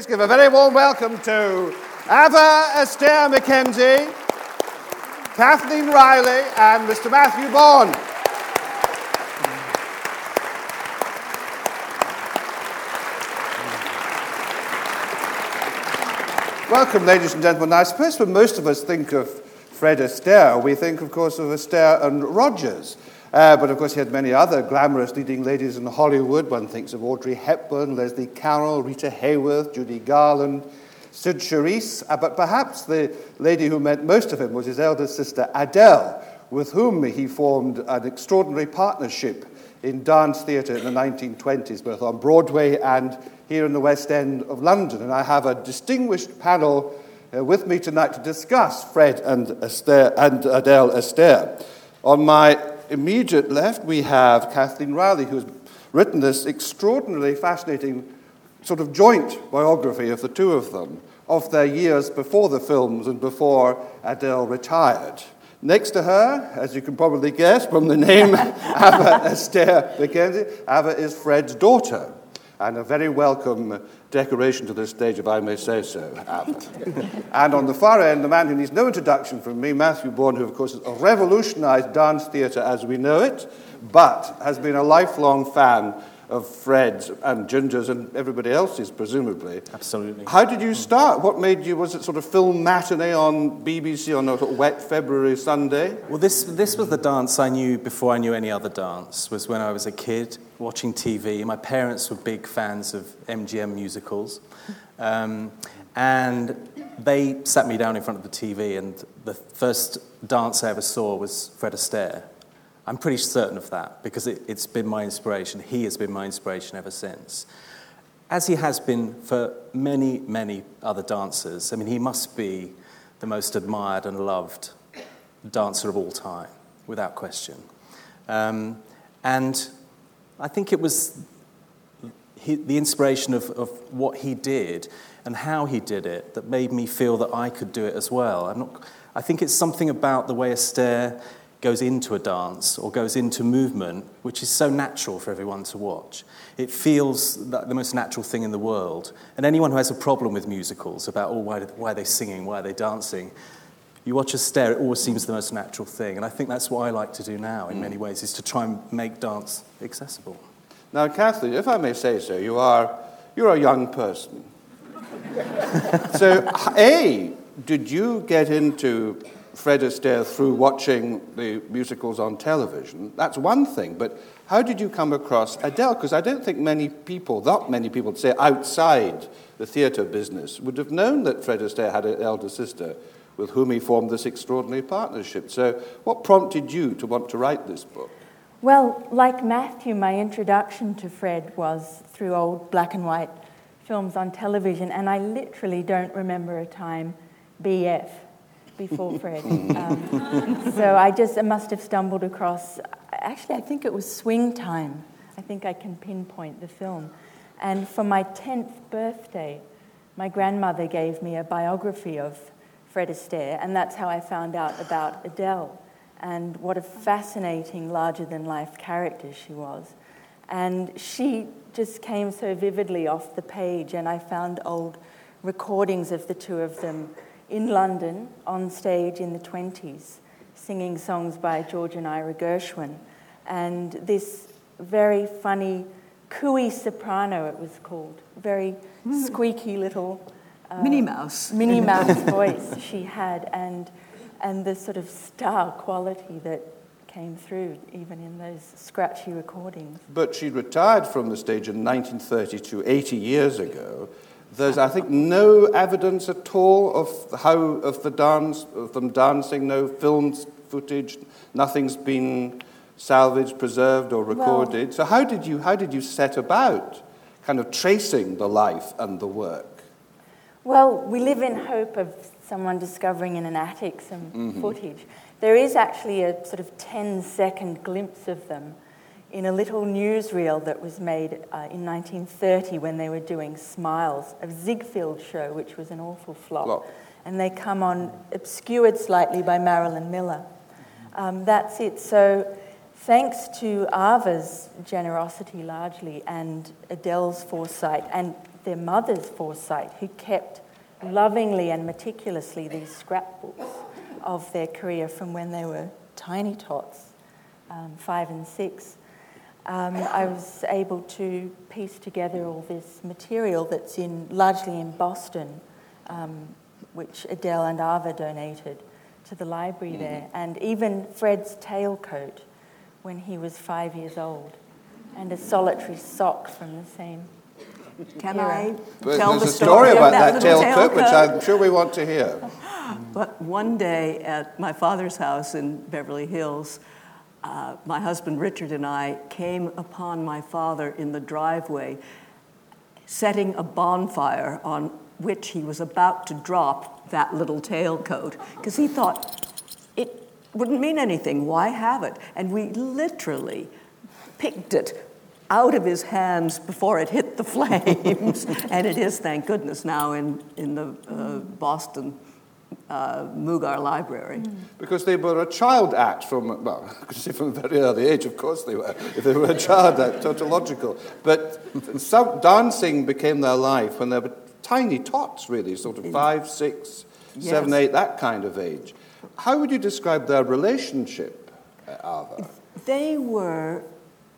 please give a very warm welcome to Ava Astaire McKenzie, Kathleen Riley, and Mr. Matthew Bourne. Welcome, ladies and gentlemen. Now, I suppose when most of us think of Fred Astaire, we think, of course, of Astaire and Rogers. Uh, but of course, he had many other glamorous leading ladies in Hollywood. One thinks of Audrey Hepburn, Leslie Caron, Rita Hayworth, Judy Garland, Cyd Charisse. Uh, but perhaps the lady who meant most of him was his elder sister, Adele, with whom he formed an extraordinary partnership in dance theatre in the 1920s, both on Broadway and here in the West End of London. And I have a distinguished panel uh, with me tonight to discuss Fred and, Astaire, and Adele Astaire. On my immediate left, we have Kathleen Riley, who's written this extraordinarily fascinating sort of joint biography of the two of them, of their years before the films and before Adele retired. Next to her, as you can probably guess from the name Ava Astaire McKenzie, Ava is Fred's daughter and a very welcome decoration to this stage, if I may say so. and on the far end, the man who needs no introduction from me, Matthew Bourne, who, of course, has revolutionized dance theatre as we know it, but has been a lifelong fan of Fred's and Ginger's and everybody else's, presumably. Absolutely. How did you start? What made you, was it sort of film matinee on BBC on a sort of wet February Sunday? Well, this, this was the dance I knew before I knew any other dance, was when I was a kid watching TV. My parents were big fans of MGM musicals. Um, and they sat me down in front of the TV, and the first dance I ever saw was Fred Astaire. I'm pretty certain of that because it, has been my inspiration. He has been my inspiration ever since. As he has been for many, many other dancers. I mean, he must be the most admired and loved dancer of all time, without question. Um, and I think it was he, the inspiration of, of what he did and how he did it that made me feel that I could do it as well. I'm not, I think it's something about the way Astaire goes into a dance or goes into movement, which is so natural for everyone to watch. It feels like the most natural thing in the world. And anyone who has a problem with musicals about, oh, why, why are they singing, why are they dancing, you watch Astaire, it always seems the most natural thing. And I think that's what I like to do now in many ways, is to try and make dance accessible. Now, Kathleen, if I may say so, you are, you're a young person. so, A, did you get into Fred Astaire through watching the musicals on television. That's one thing, but how did you come across Adele? Because I don't think many people, not many people, say outside the theatre business, would have known that Fred Astaire had an elder sister with whom he formed this extraordinary partnership. So, what prompted you to want to write this book? Well, like Matthew, my introduction to Fred was through old black and white films on television, and I literally don't remember a time BF before Fred. Um, so I just I must have stumbled across, actually, I think it was Swing Time. I think I can pinpoint the film. And for my 10th birthday, my grandmother gave me a biography of Fred Astaire, and that's how I found out about Adele and what a fascinating, larger than life character she was. And she just came so vividly off the page, and I found old recordings of the two of them in London on stage in the 20s, singing songs by George and Ira Gershwin. And this very funny, cooey soprano, it was called, very mm. squeaky little uh, Minnie Mouse. Minnie Mouse voice she had, and, and the sort of star quality that came through even in those scratchy recordings. But she retired from the stage in 1932, 80 years ago. There's, I think, no evidence at all of how of the dance of them dancing. No film footage. Nothing's been salvaged, preserved, or recorded. Well, so how did you how did you set about kind of tracing the life and the work? Well, we live in hope of someone discovering in an attic some mm-hmm. footage. There is actually a sort of 10 second glimpse of them in a little newsreel that was made uh, in 1930 when they were doing Smiles, a Ziegfeld show, which was an awful flop. flop. And they come on obscured slightly by Marilyn Miller. Um, that's it. So, thanks to Ava's generosity largely and Adele's foresight, and their mother's foresight, who kept lovingly and meticulously these scrapbooks of their career from when they were tiny tots, um, five and six. Um, I was able to piece together all this material that's in largely in Boston, um, which Adele and Ava donated to the library Mm-hmm. there, and even Fred's tailcoat when he was five years old, and a solitary sock from the same. Can Era. I But tell the a story of about that, little tailcoat, which? I'm sure we want to hear. But one day at my father's house in Beverly Hills, uh, my husband Richard and I came upon my father in the driveway setting a bonfire on which he was about to drop that little tailcoat because he thought it wouldn't mean anything. Why have it? And we literally picked it out of his hands before it hit the flames. and it is, thank goodness, now in, in the uh, Boston uh, Mugar Library. Because they were a child act from, well, I could say from a very early age, of course they were, if they were a child act, tautological. But some, dancing became their life when they were tiny tots, really, sort of five, six, seven, Yes. eight, that kind of age. How would you describe their relationship, uh, Ava? They were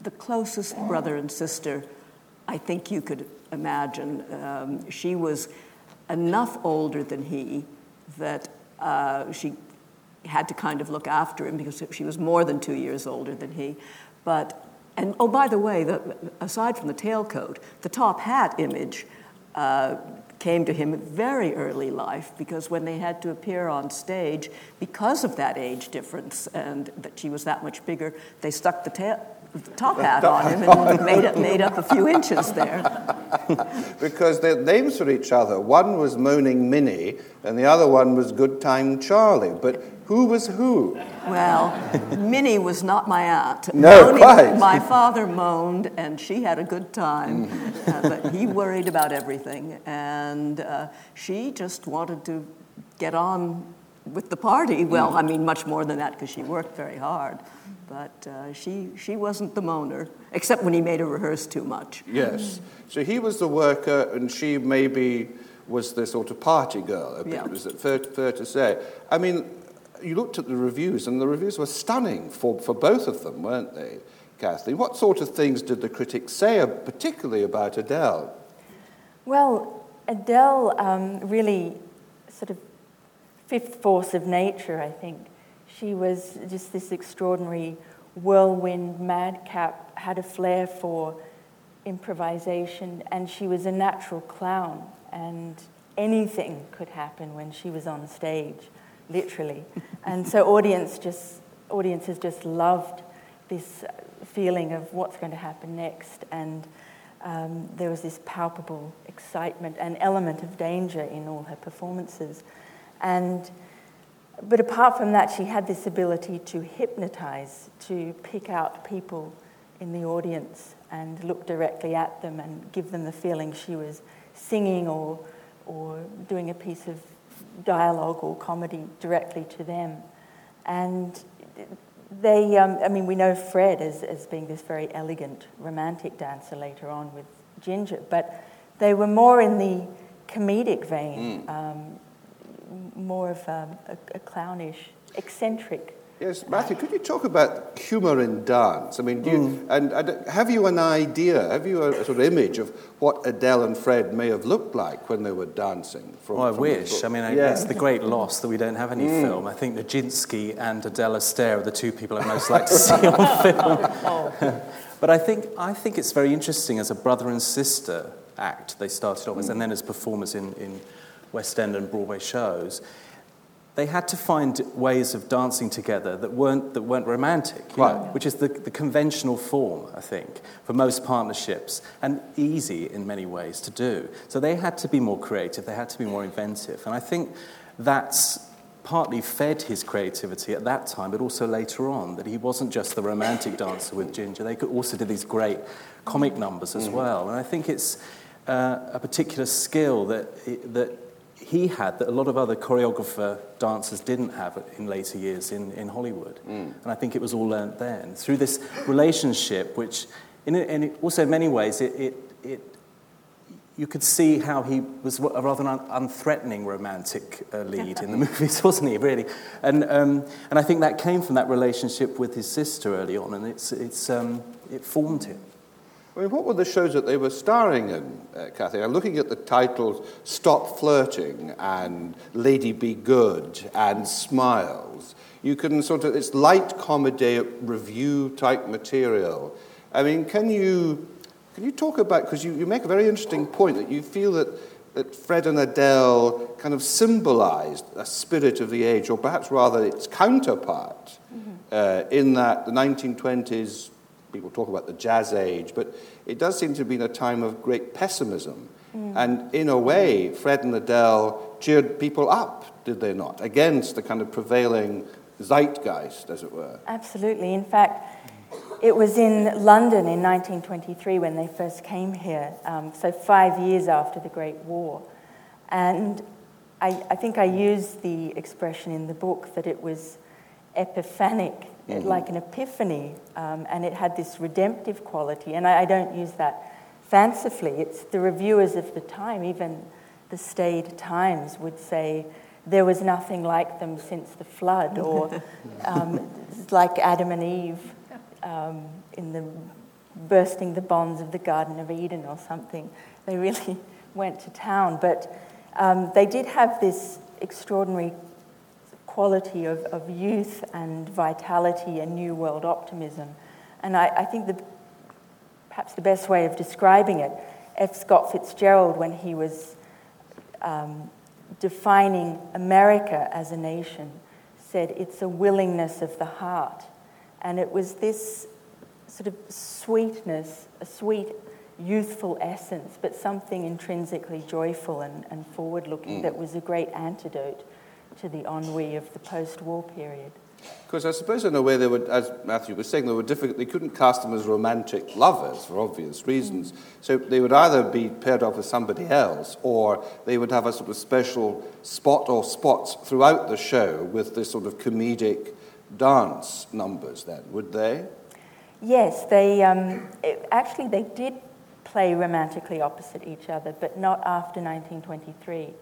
the closest brother and sister I think you could imagine. Um, she was enough older than he that uh, she had to kind of look after him because she was more than two years older than he. But, and oh, by the way, the, aside from the tailcoat, the top hat image uh, came to him very early life because when they had to appear on stage, because of that age difference and that she was that much bigger, they stuck the, tail, the top hat on him and made up, made up a few inches there. Because their names for each other, one was Moaning Minnie and the other one was Good Time Charlie. But who was who? Well, Minnie was not my aunt. No, Moaning- quite. My father moaned, and she had a good time, uh, but he worried about everything, and uh, she just wanted to get on with the party. Well, I mean, much more than that because she worked very hard, but uh, she she wasn't the moaner, except when he made her rehearse too much. Yes. So he was the worker, and she maybe was the sort of party girl. I think Yeah. Is it fair, fair to say? I mean, you looked at the reviews, and the reviews were stunning for, for both of them, weren't they, Kathleen? What sort of things did the critics say, uh, particularly about Adele? Well, Adele um, really sort of fifth force of nature, I think. She was just this extraordinary whirlwind madcap, had a flair for improvisation, and she was a natural clown, and anything could happen when she was on stage, literally. and so audience just, audiences just loved this feeling of what's going to happen next, and um, there was this palpable excitement and element of danger in all her performances. And, but apart from that, she had this ability to hypnotize, to pick out people in the audience and look directly at them and give them the feeling she was singing or, or doing a piece of dialogue or comedy directly to them. And they, um, I mean, we know Fred as, as being this very elegant, romantic dancer later on with Ginger, but they were more in the comedic vein, um, more of um, a, a clownish, eccentric. Yes, Matthew, could you talk about humour in dance? I mean, do you, and, and have you an idea, have you a, a sort of image of what Adele and Fred may have looked like when they were dancing? From, Well, I from wish. I mean, I, Yeah. it's the great loss that we don't have any Mm. film. I think Nijinsky and Adele Astaire are the two people I'd most like to see on film. but I think, I think it's very interesting as a brother and sister act they started off as, and then as performers in, in West End and Broadway shows. They had to find ways of dancing together that weren't, that weren't romantic, you know, which is the, the conventional form, I think, for most partnerships, and easy in many ways to do. So they had to be more creative, they had to be more inventive. And I think that's partly fed his creativity at that time, but also later on, that he wasn't just the romantic dancer with Ginger, they could also do these great comic numbers as well. And I think it's uh, a particular skill that, that he had that a lot of other choreographer dancers didn't have in later years in, in Hollywood. And I think it was all learnt then. Through this relationship, which, in, in also in many ways, it, it, it you could see how he was a rather un- unthreatening romantic uh, lead in the movies, wasn't he, really? And, um, and I think that came from that relationship with his sister early on, and it's, it's, um, it formed him. I mean, what were the shows that they were starring in, uh, Kathy? I'm looking at the titles Stop Flirting and Lady Be Good and Smiles. You can sort of, it's light comedy revue type material. I mean, can you, can you talk about, because you, you make a very interesting point that you feel that, that Fred and Adele kind of symbolized a spirit of the age, or perhaps rather its counterpart, mm-hmm. uh, in that the 1920s people talk about the jazz age, but it does seem to have been a time of great pessimism. Mm. And in a way, Fred and Adele cheered people up, did they not, against the kind of prevailing zeitgeist, as it were. Absolutely. In fact, it was in London in 1923 when they first came here, um, so five years after the Great War. And I, I think I used the expression in the book that it was epiphanic mm-hmm. like an epiphany, um, and it had this redemptive quality. And I, I, don't use that fancifully. It's the reviewers of the time, even the staid Times, would say there was nothing like them since the flood, or um, like Adam and Eve um, in the bursting the bonds of the Garden of Eden or something. They really went to town, but um, they did have this extraordinary quality of, of youth and vitality and new world optimism. And I, I think the, perhaps the best way of describing it, F. Scott Fitzgerald, when he was um, defining America as a nation, said it's a willingness of the heart. And it was this sort of sweetness, a sweet, youthful essence, but something intrinsically joyful and, and forward looking mm. that was a great antidote to the ennui of the post-war period. Because I suppose in a way they were, as Matthew was saying, they were difficult. They couldn't cast them as romantic lovers for obvious reasons. Mm. So they would either be paired off with somebody else, or they would have a sort of special spot or spots throughout the show with this sort of comedic dance numbers. Then would they? Yes, they um, it, actually they did play romantically opposite each other, but not after 1923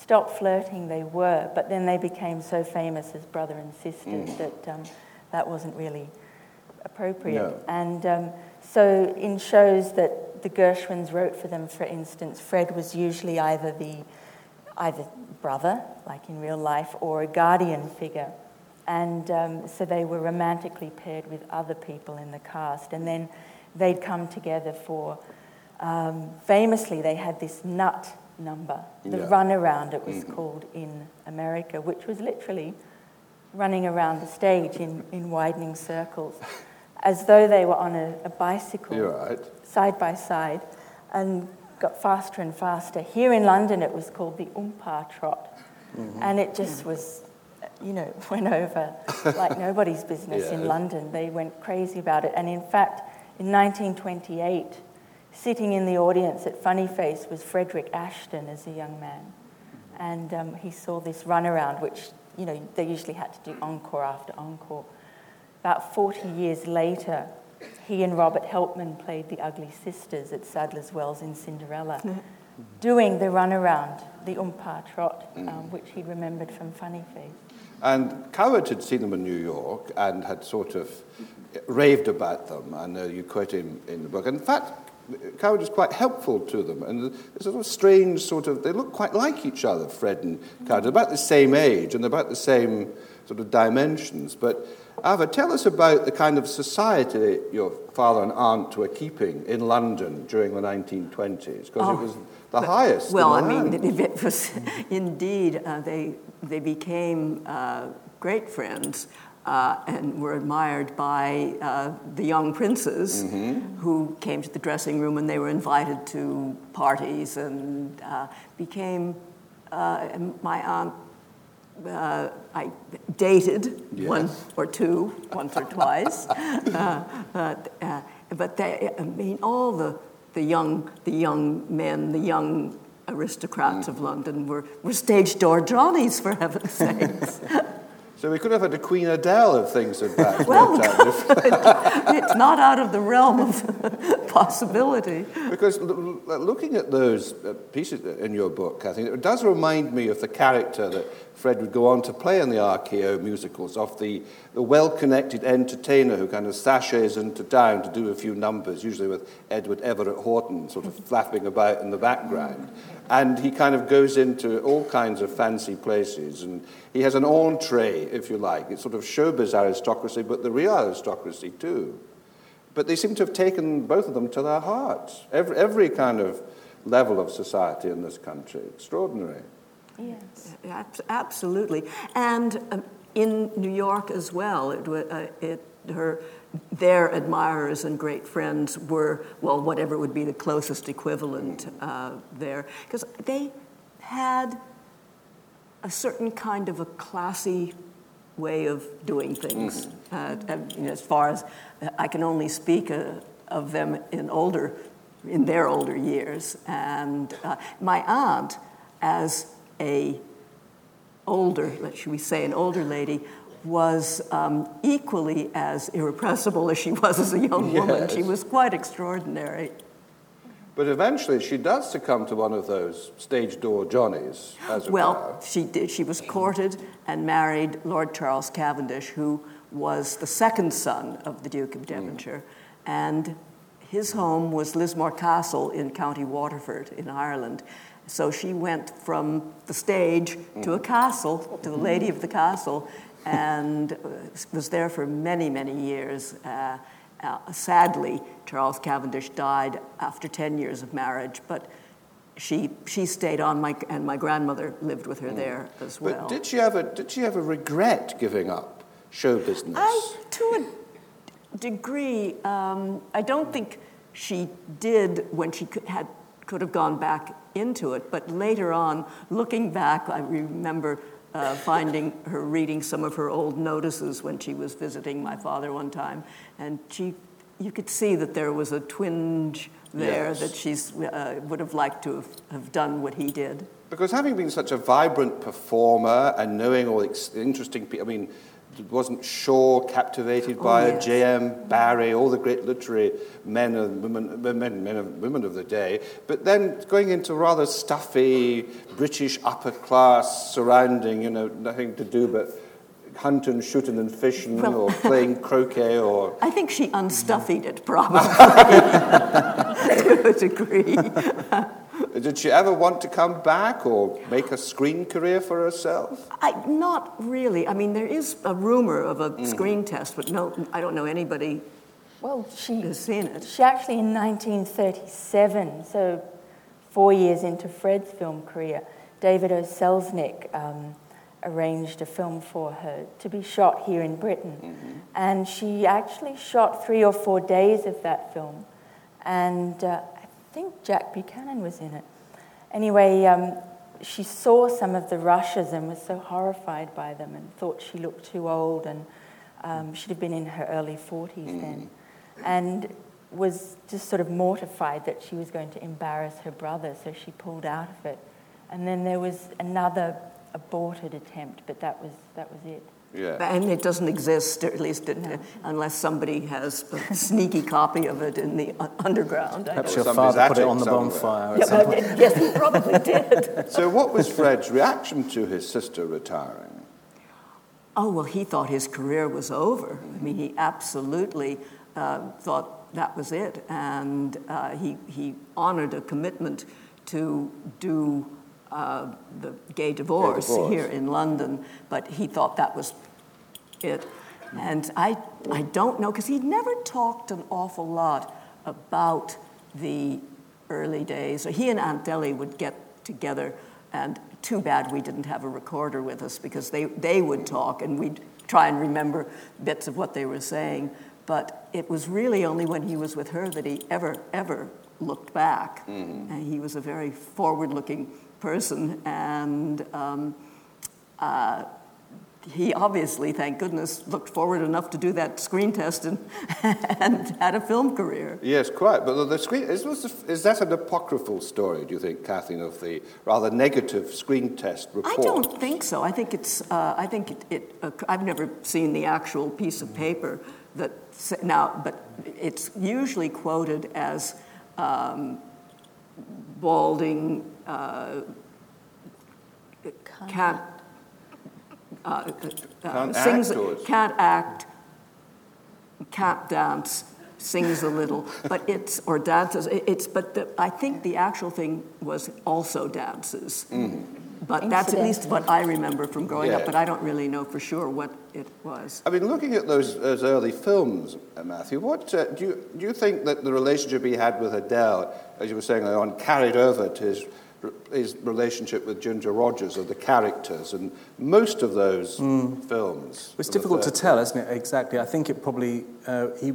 stop flirting, they were, but then they became so famous as brother and sister mm. that um, that wasn't really appropriate. No. And um, so, in shows that the Gershwins wrote for them, for instance, Fred was usually either the either brother, like in real life, or a guardian figure. And um, so they were romantically paired with other people in the cast. And then they'd come together for, um, famously, they had this nut number, the yeah. runaround it was mm-hmm. called in America, which was literally running around the stage in, in widening circles, as though they were on a, a bicycle, right. side by side, and got faster and faster. Here in London, it was called the Oompa Trot, mm-hmm. and it just was, you know, went over like nobody's business yeah. in London. They went crazy about it, and in fact, in 1928 Sitting in the audience at Funny Face was Frederick Ashton as a young man. And um, he saw this runaround, which, you know, they usually had to do encore after encore. About 40 years later, he and Robert Helpmann played the Ugly Sisters at Sadler's Wells in Cinderella, doing the runaround, the Oompa Trot, um, mm. which he remembered from Funny Face. And Coward had seen them in New York and had sort of raved about them. I know you quote him in the book. In fact, Coward is quite helpful to them. And there's a sort of strange sort of, they look quite like each other, Fred and Coward, about the same age and about the same sort of dimensions. But Ava, tell us about the kind of society your father and aunt were keeping in London during the 1920s, because oh, it was the highest. Well, I mean, it was indeed, uh, they, they became uh, great friends uh, and were admired by uh, the young princes mm-hmm. who came to the dressing room and they were invited to parties and uh, became uh, my aunt. Uh, I dated yes. one or two, once or twice, uh, but, but they, I mean, all the, the young, the young men, the young aristocrats mm. of London were, were stage door Johnnies, for heaven's sakes. So we could have had a Queen Adele if things had backed well, it's not out of the realm of possibility. Because l- looking at those uh, pieces in your book, I think it does remind me of the character that Fred would go on to play in the RKO musicals, of the, the well-connected entertainer who kind of sashays into town to do a few numbers, usually with Edward Everett Horton sort of flapping about in the background. And he kind of goes into all kinds of fancy places, and he has an entree, if you like. It's sort of showbiz aristocracy, but the real aristocracy too. But they seem to have taken both of them to their hearts. Every, every kind of level of society in this country. Extraordinary. Yes. Absolutely. And um, in New York as well, it, uh, it, her, their admirers and great friends were, well, whatever would be the closest equivalent uh, there. Because they had a certain kind of a classy way of doing things. Uh, you know, as far as I can only speak uh, of them in older, in their older years. And uh, my aunt, as a older, let should we say, an older lady, was um, equally as irrepressible as she was as a young woman. She was quite extraordinary. But eventually she does succumb to one of those stage door Johnnies, as it Well, were. she did. She was courted and married Lord Charles Cavendish, who was the second son of the Duke of Devonshire, and his home was Lismore Castle in County Waterford in Ireland. So she went from the stage to a castle, to the lady of the castle, and uh, was there for many, many years. Uh, uh, sadly, Charles Cavendish died after 10 years of marriage, but she, she stayed on, my, and my grandmother lived with her there as well. But did she ever did she ever regret giving up show business? I, to a degree, um, I don't think she did when she could, had, could have gone back into it. But later on, looking back, I remember uh, finding her reading some of her old notices when she was visiting my father one time, and she, you could see that there was a twinge there Yes. that she uh, would have liked to have, have done what he did. Because having been such a vibrant performer and knowing all the interesting people, I mean, wasn't Shaw captivated by Oh, yes. J.M. Barrie, all the great literary men and women, men, men and women of the day, but then going into rather stuffy British upper class surrounding, you know, nothing to do but hunting, shooting, and fishing, Well- or playing croquet, or I think she unstuffied it probably to a degree. Did she ever want to come back or make a screen career for herself? I, not really. I mean, there is a rumor of a screen test, but no, I don't know anybody Well, she, has seen it. she actually in 1937, so four years into Fred's film career, David O. Selznick um, arranged a film for her to be shot here in Britain. And she actually shot three or four days of that film. And uh, I think Jack Buchanan was in it. Anyway, um, she saw some of the rushes and was so horrified by them and thought she looked too old and um, she'd have been in her early 40s then. And was just sort of mortified that she was going to embarrass her brother, so she pulled out of it. And then there was another aborted attempt, but that was, that was it. Yeah. And it doesn't exist, or at least it, unless somebody has a sneaky copy of it in the underground. Perhaps your father put it on the somewhere. bonfire. Yeah, but it- yes, he probably did. So, what was Fred's reaction to his sister retiring? Oh, well, he thought his career was over. I mean, he absolutely uh, thought that was it. And uh, he, he honored a commitment to do uh, the gay divorce, divorce. here in London, but he thought that was it. And I, I don't know, because he never talked an awful lot about the early days. So he and Aunt Deli would get together, and too bad we didn't have a recorder with us because they, they would talk and we'd try and remember bits of what they were saying. But it was really only when he was with her that he ever, ever looked back. And he was a very forward looking person, and um, uh, he obviously, thank goodness, looked forward enough to do that screen test and, and had a film career. Yes, quite. But the screen is, was the, is that an apocryphal story? Do you think, Kathleen, of the rather negative screen test report? I don't think so. I think it's. Uh, I think it. it uh, I've never seen the actual piece of paper, that now, but it's usually quoted as um, balding, uh, can't, uh, uh, Can't sings, act or- can't act, can't dance, sings a little, but it's or dances. It- It's but the, I think the actual thing was also dances. But that's at least what I remember from growing up. Yeah. But I don't really know for sure what it was. I mean, looking at those, those early films, uh, Matthew, what uh, do you do you think that the relationship he had with Adele, as you were saying earlier on, carried over to his his relationship with Ginger Rogers or the characters and most of those films? It's difficult to tell, isn't it? Exactly. I think it probably uh, he,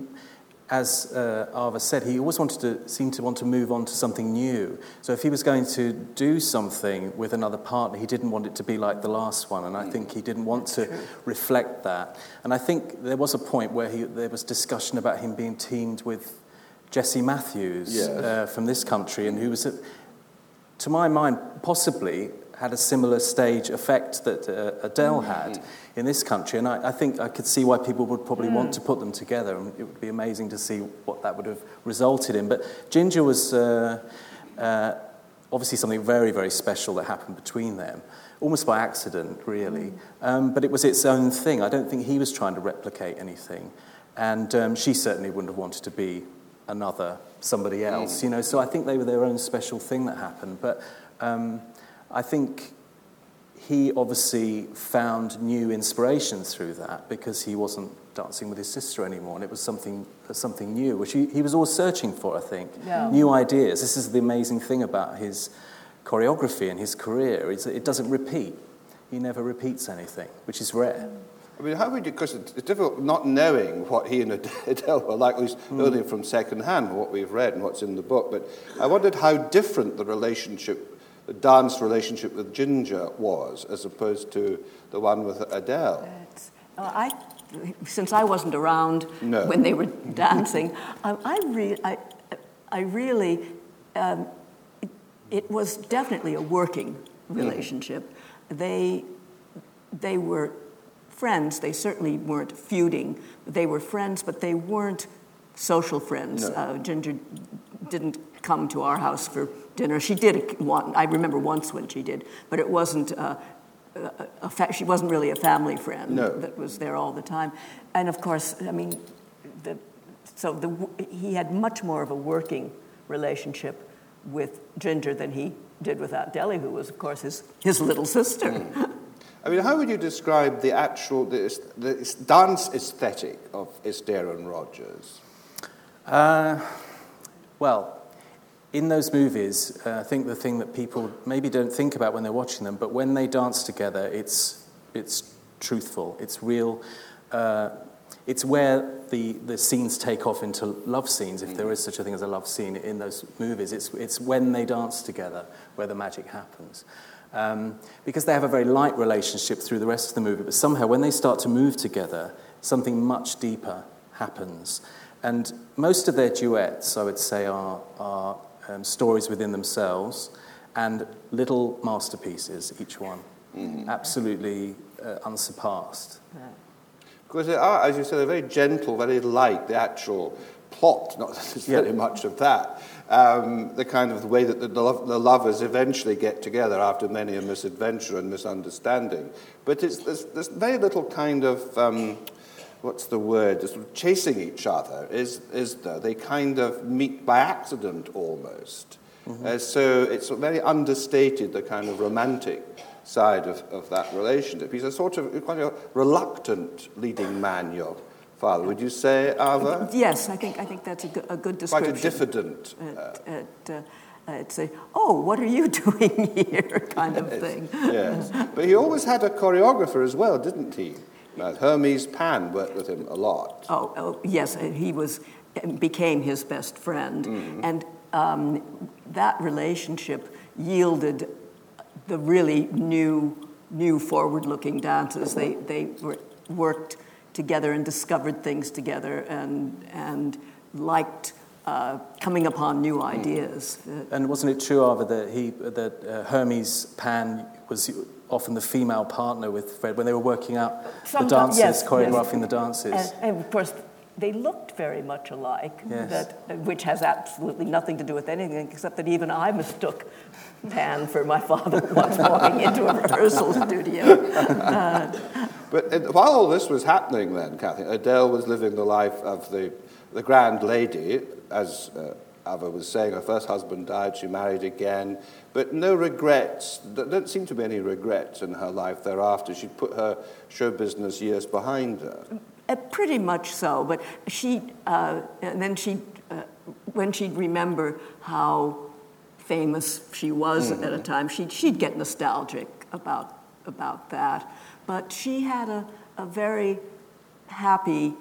as uh, Ava said, he always wanted to seem to want to move on to something new. So if he was going to do something with another partner, he didn't want it to be like the last one, and I think he didn't want to reflect that. And I think there was a point where he, there was discussion about him being teamed with Jessie Matthews Yes. uh, from this country, and who was. A, to my mind, possibly had a similar stage effect that uh, Adele had in this country. And I, I think I could see why people would probably want to put them together, and it would be amazing to see what that would have resulted in. But Ginger was uh, uh, obviously something very, very special that happened between them. Almost by accident, really. Um, but it was its own thing. I don't think he was trying to replicate anything. And um, she certainly wouldn't have wanted to be another somebody else, you know. So I think they were their own special thing that happened. But um, I think he obviously found new inspiration through that because he wasn't dancing with his sister anymore, and it was something something new, which he, he was always searching for. I think Yeah. new ideas. This is the amazing thing about his choreography and his career is that it doesn't repeat. He never repeats anything, which is rare. I mean, how would you, because it's difficult not knowing what he and Adele were like, at least only from second hand, what we've read and what's in the book. But I wondered how different the relationship, the dance relationship with Ginger was, as opposed to the one with Adele. Uh, I, since I wasn't around No. when they were dancing, um, I, re- I, I really, um, it, it was definitely a working relationship. They, they were friends. They certainly weren't feuding. They were friends, but they weren't social friends. No. Uh, Ginger didn't come to our house for dinner. She did one. I remember once when she did, but it wasn't. Uh, a, a fa- she wasn't really a family friend No. that was there all the time, and of course, I mean, the, so the, he had much more of a working relationship with Ginger than he did with Aunt Deli, who was, of course, his, his little sister. I mean, how would you describe the actual the, the dance aesthetic of Astaire and Rogers? Uh, well, in those movies, uh, I think the thing that people maybe don't think about when they're watching them, but when they dance together, it's, it's truthful, it's real. Uh, it's where the, the scenes take off into love scenes, if there is such a thing as a love scene in those movies. It's, it's when they dance together where the magic happens. Um, because they have a very light relationship through the rest of the movie, but somehow when they start to move together, something much deeper happens. And most of their duets, I would say, are, are um, stories within themselves and little masterpieces, each one. Absolutely uh, unsurpassed. Because they are, as you said, they're very gentle, very light, the actual plot, not Yeah. much of that. Um, the kind of the way that the, the, the lovers eventually get together after many a misadventure and misunderstanding. But it's, there's, there's very little kind of, um, what's the word, sort of chasing each other, is, is there? They kind of meet by accident almost. Uh, so it's very understated, the kind of romantic side of, of that relationship. He's a sort of quite a reluctant leading man, your father. Would you say, Ava? yes, I think, I think that's a good, a good Quite description. a diffident. It, Uh, it, uh, a, oh, what are you doing here kind of thing. yes. But he always had a choreographer as well, didn't he? Uh, Hermes Pan worked with him a lot. Oh, oh yes, he was became his best friend, Mm-hmm. and um, that relationship yielded the really new, new forward-looking dances. They they were, worked together and discovered things together, and and liked uh, coming upon new Mm. ideas. Uh, And wasn't it true, Ava, that, he, that uh, Hermes Pan was often the female partner with Fred when they were working out the dances, yes, choreographing the dances? And, and of course, they looked very much alike, Yes. that, which has absolutely nothing to do with anything except that even I mistook Pan for my father once walking into a rehearsal studio. But it, while all this was happening then, Kathy, Adele was living the life of the, the grand lady. As uh, Ava was saying, her first husband died, she married again, but no regrets. There don't seem to be any regrets in her life thereafter. She put her show business years behind her. Uh, pretty much so, but she, uh, and then she, uh, when she'd remember how famous she was at a time, she'd, she'd get nostalgic about, about that. But she had a, a very happy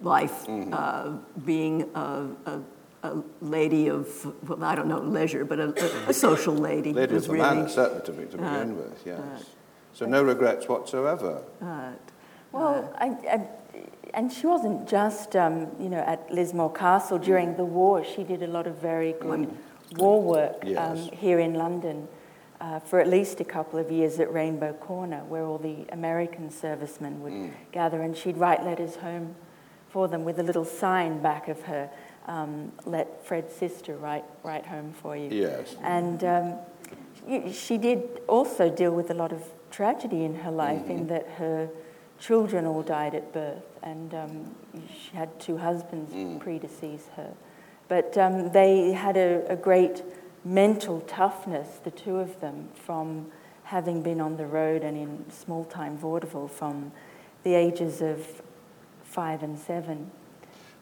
life uh, being a, a, a lady of, well, I don't know, leisure, but a, a, a social lady. Lady was of the manor, certainly to, be, to begin with, yes. so no regrets whatsoever. uh, Well, I, I, and she wasn't just, um, you know, at Lismore Castle during the war. She did a lot of very good war work um, here in London uh, for at least a couple of years at Rainbow Corner, where all the American servicemen would gather, and she'd write letters home for them with a little sign back of her, um, "Let Fred's sister write write home for you." Yes. And um, she did also deal with a lot of tragedy in her life, in that her children all died at birth, and um, she had two husbands predecease her. But um, they had a, a great mental toughness, the two of them, from having been on the road and in small time vaudeville from the ages of five and seven.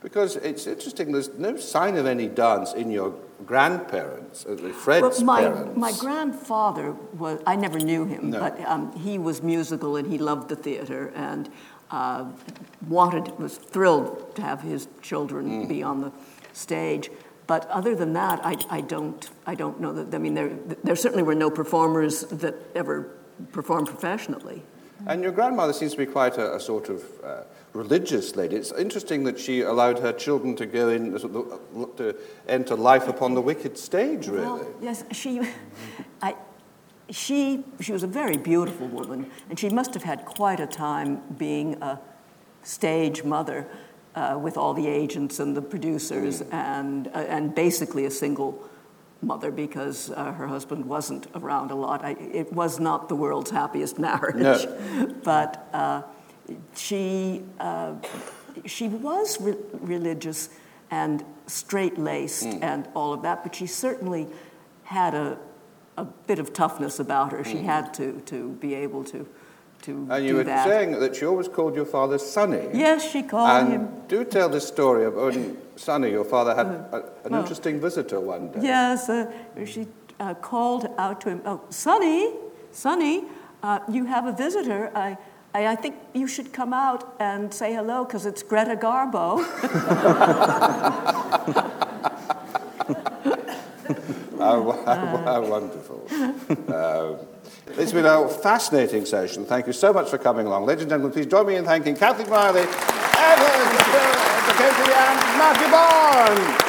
Because it's interesting, there's no sign of any dance in your grandparents, Fred's Well, my, parents. my grandfather was, I never knew him, No. but um, he was musical and he loved the theater and uh, wanted, was thrilled to have his children Mm. be on the stage. But other than that, I, I don't, I don't know that, I mean, there, there certainly were no performers that ever performed professionally. And your grandmother seems to be quite a, a sort of uh, religious lady. It's interesting that she allowed her children to go in, sort of, to enter life upon the wicked stage, really. Well, yes, she, I, she, she was a very beautiful woman, and she must have had quite a time being a stage mother uh, with all the agents and the producers, and, uh, and basically a single mother because uh, her husband wasn't around a lot. I, it was not the world's happiest marriage, No. but uh, she, uh, she was re- religious and straight laced Hmm. and all of that, but she certainly had a, a bit of toughness about her. She had to, to be able to, to. And you were that. saying that she always called your father Sonny. yes, she called And him. do tell this story of when Sonny, your father, had a, an well- interesting visitor one day. Yes, uh, she uh, called out to him, Oh, Sonny, Sonny, uh, you have a visitor. I, I, I think you should come out and say hello because it's Greta Garbo. How, how, how wonderful. um, it's been a fascinating session. Thank you so much for coming along. Ladies and gentlemen, please join me in thanking Kathleen Riley, Katie and Matthew Bourne.